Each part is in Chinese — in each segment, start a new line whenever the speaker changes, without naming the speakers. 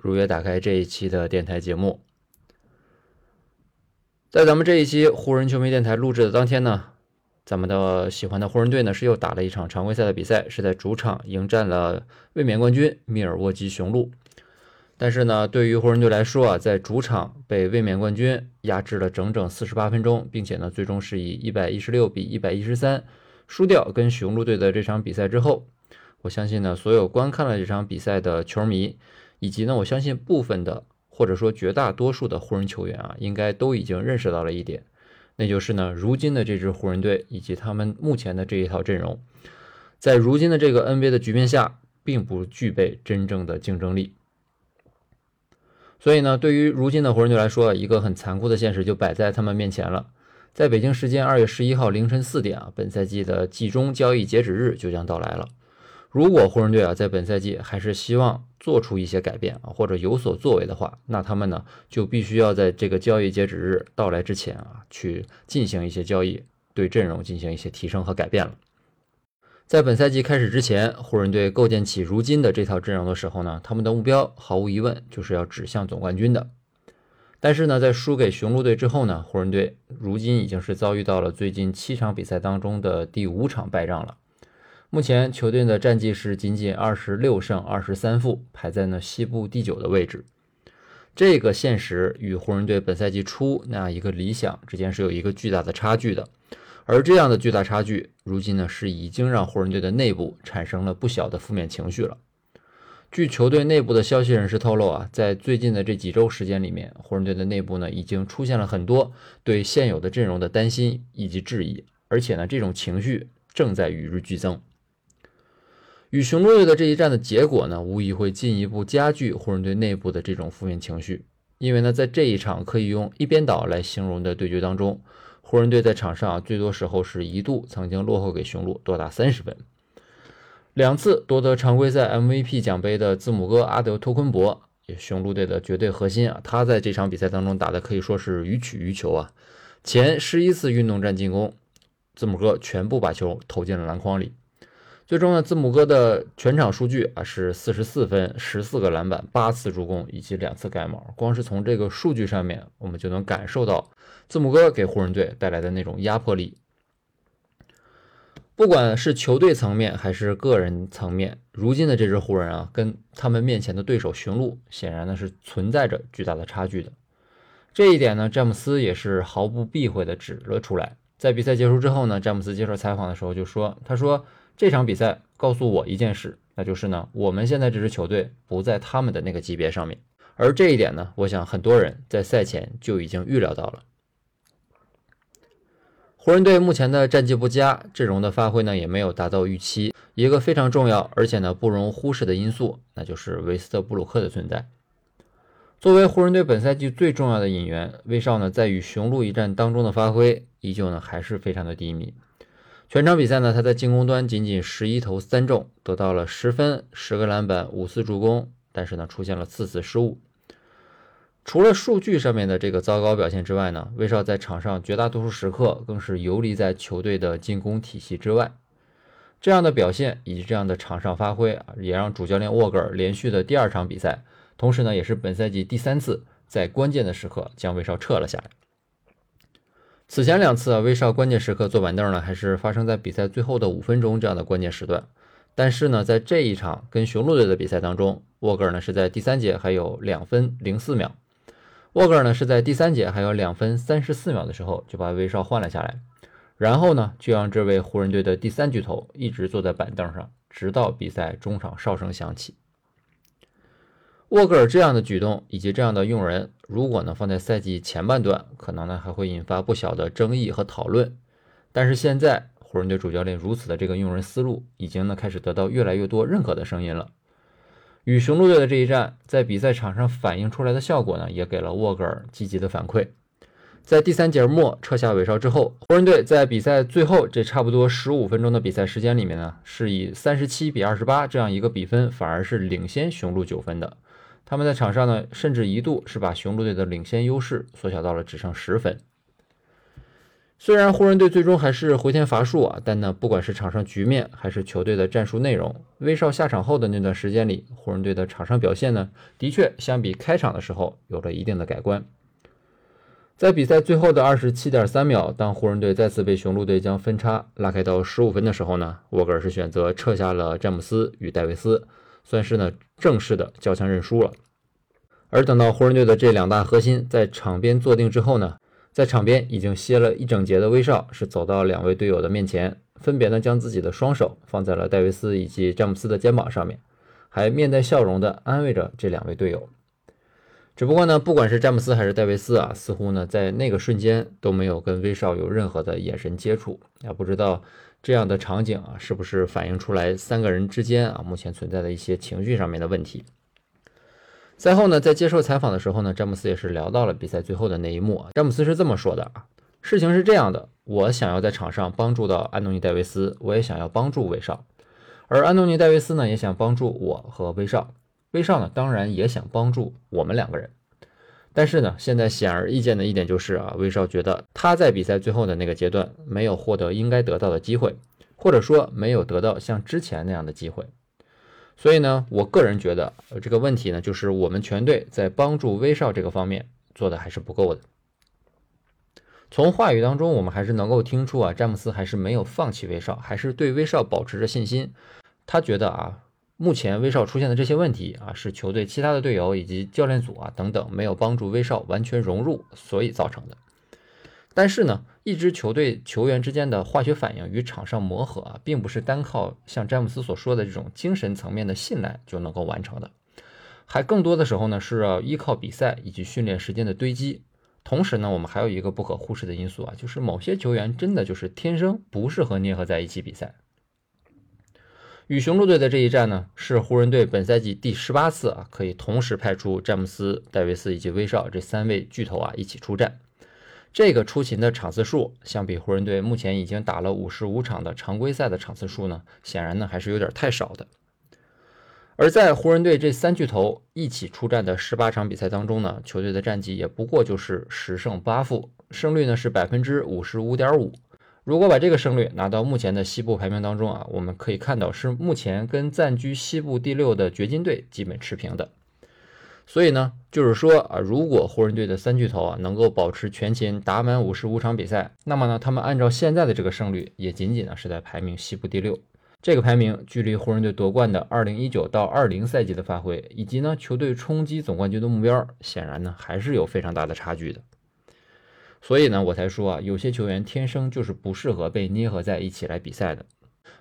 如约打开这一期的电台节目。在咱们这一期湖人球迷电台录制的当天呢，咱们的喜欢的湖人队呢是又打了一场常规赛的比赛，是在主场迎战了卫冕冠军密尔沃基雄鹿。但是呢，对于湖人队来说啊，在主场被卫冕冠军压制了整整四十八分钟，并且呢，最终是以一百一十六比一百一十三输掉跟雄鹿队的这场比赛之后。我相信呢，所有观看了这场比赛的球迷，以及呢，我相信部分的或者说绝大多数的湖人球员啊，应该都已经认识到了一点，那就是呢，如今的这支湖人队以及他们目前的这一套阵容，在如今的这个 NBA 的局面下，并不具备真正的竞争力。所以呢，对于如今的湖人队来说，一个很残酷的现实就摆在他们面前了。在北京时间二月十一号凌晨四点啊，本赛季的季中交易截止日就将到来了。如果湖人队啊在本赛季还是希望做出一些改变啊或者有所作为的话，那他们呢就必须要在这个交易截止日到来之前啊去进行一些交易，对阵容进行一些提升和改变了。在本赛季开始之前，湖人队构建起如今的这套阵容的时候呢，他们的目标毫无疑问就是要指向总冠军的。但是呢，在输给雄鹿队之后呢，湖人队如今已经是遭遇到了最近七场比赛当中的第五场败仗了。目前球队的战绩是仅仅二十六胜二十三负，排在呢西部第九的位置。这个现实与湖人队本赛季初那样一个理想之间是有一个巨大的差距的。而这样的巨大差距，如今呢是已经让湖人队的内部产生了不小的负面情绪了。据球队内部的消息人士透露啊，在最近的这几周时间里面，湖人队的内部呢已经出现了很多对现有的阵容的担心以及质疑，而且呢这种情绪正在与日俱增。与雄鹿队的这一战的结果呢，无疑会进一步加剧湖人队内部的这种负面情绪。因为呢，在这一场可以用一边倒来形容的对决当中，湖人队在场上最多时候是一度曾经落后给雄鹿多达三十分。两次夺得常规赛 MVP 奖杯的字母哥阿德托昆博，也雄鹿队的绝对核心啊，他在这场比赛当中打的可以说是予取予求啊。前十一次运动战进攻，字母哥全部把球投进了篮筐里。最终呢，字母哥的全场数据啊是四十四分、十四个篮板、八次助攻以及两次盖帽。光是从这个数据上面，我们就能感受到字母哥给湖人队带来的那种压迫力。不管是球队层面还是个人层面，如今的这支湖人啊，跟他们面前的对手雄鹿，显然呢是存在着巨大的差距的。这一点呢，詹姆斯也是毫不避讳的指了出来。在比赛结束之后呢，詹姆斯接受采访的时候就说：“他说。”这场比赛告诉我一件事，那就是呢，我们现在这支球队不在他们的那个级别上面。而这一点呢，我想很多人在赛前就已经预料到了。湖人队目前的战绩不佳，阵容的发挥呢也没有达到预期。一个非常重要而且呢不容忽视的因素，那就是维斯特布鲁克的存在。作为湖人队本赛季最重要的引援，威少呢在与雄鹿一战当中的发挥，依旧呢还是非常的低迷。全场比赛呢，他在进攻端仅仅十一投三中，得到了十分、十个篮板、五次助攻，但是呢，出现了四次失误。除了数据上面的这个糟糕表现之外呢，威少在场上绝大多数时刻更是游离在球队的进攻体系之外。这样的表现以及这样的场上发挥啊，也让主教练沃格尔连续的第二场比赛，同时呢，也是本赛季第三次在关键的时刻将威少撤了下来。此前两次啊，威少关键时刻坐板凳呢，还是发生在比赛最后的五分钟这样的关键时段。但是呢，在这一场跟雄鹿队的比赛当中，沃格尔呢是在第三节还有两分零四秒，沃格尔呢是在第三节还有两分三十四秒的时候就把威少换了下来，然后呢，就让这位湖人队的第三巨头一直坐在板凳上，直到比赛中场哨声响起。沃格尔这样的举动以及这样的用人，如果呢放在赛季前半段，可能呢还会引发不小的争议和讨论。但是现在湖人队主教练如此的这个用人思路，已经呢开始得到越来越多认可的声音了。与雄鹿队的这一战，在比赛场上反映出来的效果呢，也给了沃格尔积极的反馈。在第三节末撤下韦少之后，湖人队在比赛最后这差不多十五分钟的比赛时间里面呢，是以三十七比二十八这样一个比分，反而是领先雄鹿九分的。他们在场上呢，甚至一度是把雄鹿队的领先优势缩小到了只剩十分。虽然湖人队最终还是回天乏术啊，但呢，不管是场上局面还是球队的战术内容，威少下场后的那段时间里，湖人队的场上表现呢，的确相比开场的时候有了一定的改观。在比赛最后的二十七点三秒，当湖人队再次被雄鹿队将分差拉开到十五分的时候呢，沃格尔是选择撤下了詹姆斯与戴维斯，算是呢正式的交枪认输了。而等到湖人队的这两大核心在场边坐定之后呢，在场边已经歇了一整节的威少是走到两位队友的面前，分别呢将自己的双手放在了戴维斯以及詹姆斯的肩膀上面，还面带笑容的安慰着这两位队友。只不过呢，不管是詹姆斯还是戴维斯啊，似乎呢在那个瞬间都没有跟威少有任何的眼神接触。也不知道这样的场景啊，是不是反映出来三个人之间啊目前存在的一些情绪上面的问题。赛后呢，在接受采访的时候呢，詹姆斯也是聊到了比赛最后的那一幕啊。詹姆斯是这么说的啊：“事情是这样的，我想要在场上帮助到安东尼戴维斯，我也想要帮助威少，而安东尼戴维斯呢也想帮助我和威少。”威少呢，当然也想帮助我们两个人，但是呢，现在显而易见的一点就是啊，威少觉得他在比赛最后的那个阶段没有获得应该得到的机会，或者说没有得到像之前那样的机会。所以呢，我个人觉得这个问题呢，就是我们全队在帮助威少这个方面做的还是不够的。从话语当中，我们还是能够听出啊，詹姆斯还是没有放弃威少，还是对威少保持着信心。他觉得啊。目前威少出现的这些问题啊，是球队其他的队友以及教练组啊等等没有帮助威少完全融入，所以造成的。但是呢，一支球队球员之间的化学反应与场上磨合啊，并不是单靠像詹姆斯所说的这种精神层面的信赖就能够完成的，还更多的时候呢是要依靠比赛以及训练时间的堆积。同时呢，我们还有一个不可忽视的因素啊，就是某些球员真的就是天生不适合捏合在一起比赛。与雄鹿队的这一战呢，是湖人队本赛季第十八次啊，可以同时派出詹姆斯、戴维斯以及威少这三位巨头啊一起出战。这个出勤的场次数，相比湖人队目前已经打了五十五场的常规赛的场次数呢，显然呢还是有点太少的。而在湖人队这三巨头一起出战的十八场比赛当中呢，球队的战绩也不过就是十胜八负，胜率呢是百分之五十五点五。如果把这个胜率拿到目前的西部排名当中啊，我们可以看到是目前跟暂居西部第六的掘金队基本持平的。所以呢，就是说啊，如果湖人队的三巨头啊能够保持全勤打满五十五场比赛，那么呢，他们按照现在的这个胜率，也仅仅呢是在排名西部第六。这个排名距离湖人队夺冠的二零一九到二零赛季的发挥，以及呢球队冲击总冠军的目标，显然呢还是有非常大的差距的。所以呢，我才说啊，有些球员天生就是不适合被捏合在一起来比赛的。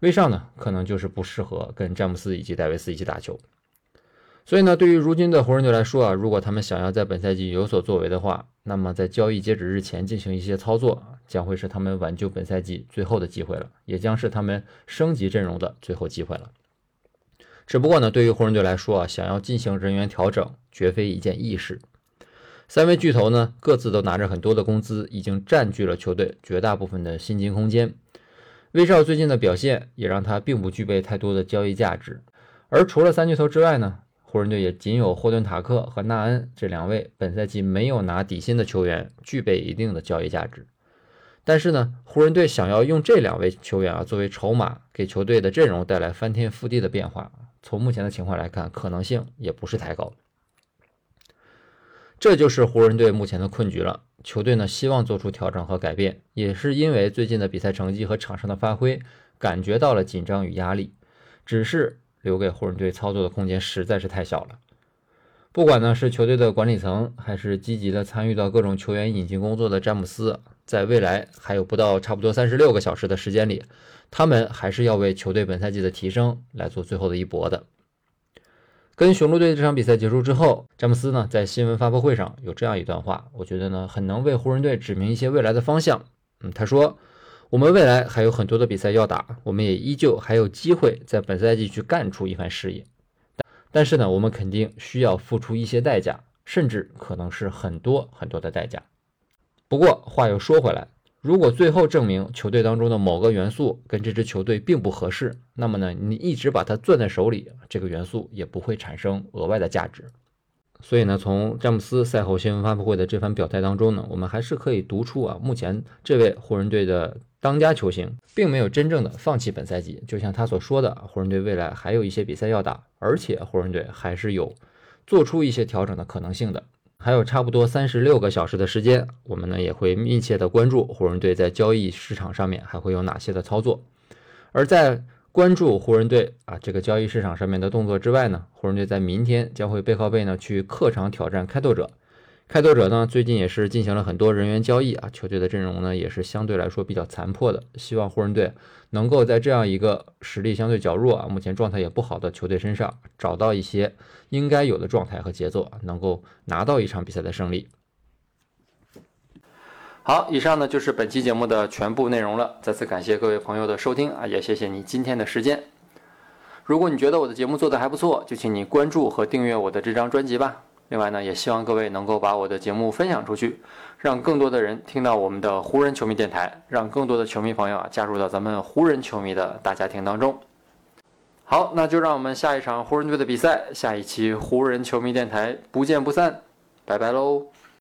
威少呢，可能就是不适合跟詹姆斯以及戴维斯一起打球。所以呢，对于如今的湖人队来说啊，如果他们想要在本赛季有所作为的话，那么在交易截止日前进行一些操作，将会是他们挽救本赛季最后的机会了，也将是他们升级阵容的最后机会了。只不过呢，对于湖人队来说啊，想要进行人员调整，绝非一件易事。三位巨头呢，各自都拿着很多的工资，已经占据了球队绝大部分的薪金空间。威少最近的表现也让他并不具备太多的交易价值。而除了三巨头之外呢，湖人队也仅有霍顿塔克和纳恩这两位本赛季没有拿底薪的球员具备一定的交易价值。但是呢，湖人队想要用这两位球员啊作为筹码，给球队的阵容带来翻天覆地的变化，从目前的情况来看，可能性也不是太高。这就是湖人队目前的困局了。球队呢希望做出调整和改变，也是因为最近的比赛成绩和场上的发挥，感觉到了紧张与压力。只是留给湖人队操作的空间实在是太小了。不管呢是球队的管理层，还是积极的参与到各种球员引进工作的詹姆斯，在未来还有不到差不多三十六个小时的时间里，他们还是要为球队本赛季的提升来做最后的一搏的。跟雄鹿队这场比赛结束之后，詹姆斯呢在新闻发布会上有这样一段话，我觉得呢很能为湖人队指明一些未来的方向。嗯，他说：“我们未来还有很多的比赛要打，我们也依旧还有机会在本赛季去干出一番事业。但是呢，我们肯定需要付出一些代价，甚至可能是很多很多的代价。不过话又说回来，如果最后证明球队当中的某个元素跟这支球队并不合适，那么呢，你一直把它攥在手里，这个元素也不会产生额外的价值。所以呢，从詹姆斯赛后新闻发布会的这番表态当中呢，我们还是可以读出啊，目前这位湖人队的。当家球星并没有真正的放弃本赛季，就像他所说的，湖人队未来还有一些比赛要打，而且湖人队还是有做出一些调整的可能性的。还有差不多三十六个小时的时间，我们呢也会密切的关注湖人队在交易市场上面还会有哪些的操作。而在关注湖人队啊这个交易市场上面的动作之外呢，湖人队在明天将会背靠背呢去客场挑战开拓者。开拓者呢，最近也是进行了很多人员交易啊，球队的阵容呢也是相对来说比较残破的。希望湖人队能够在这样一个实力相对较弱啊，目前状态也不好的球队身上找到一些应该有的状态和节奏，能够拿到一场比赛的胜利。好，以上呢就是本期节目的全部内容了。再次感谢各位朋友的收听啊，也谢谢你今天的时间。如果你觉得我的节目做得还不错，就请你关注和订阅我的这张专辑吧。另外呢，也希望各位能够把我的节目分享出去，让更多的人听到我们的湖人球迷电台，让更多的球迷朋友啊加入到咱们湖人球迷的大家庭当中。好，那就让我们下一场湖人队的比赛，下一期湖人球迷电台不见不散，拜拜喽。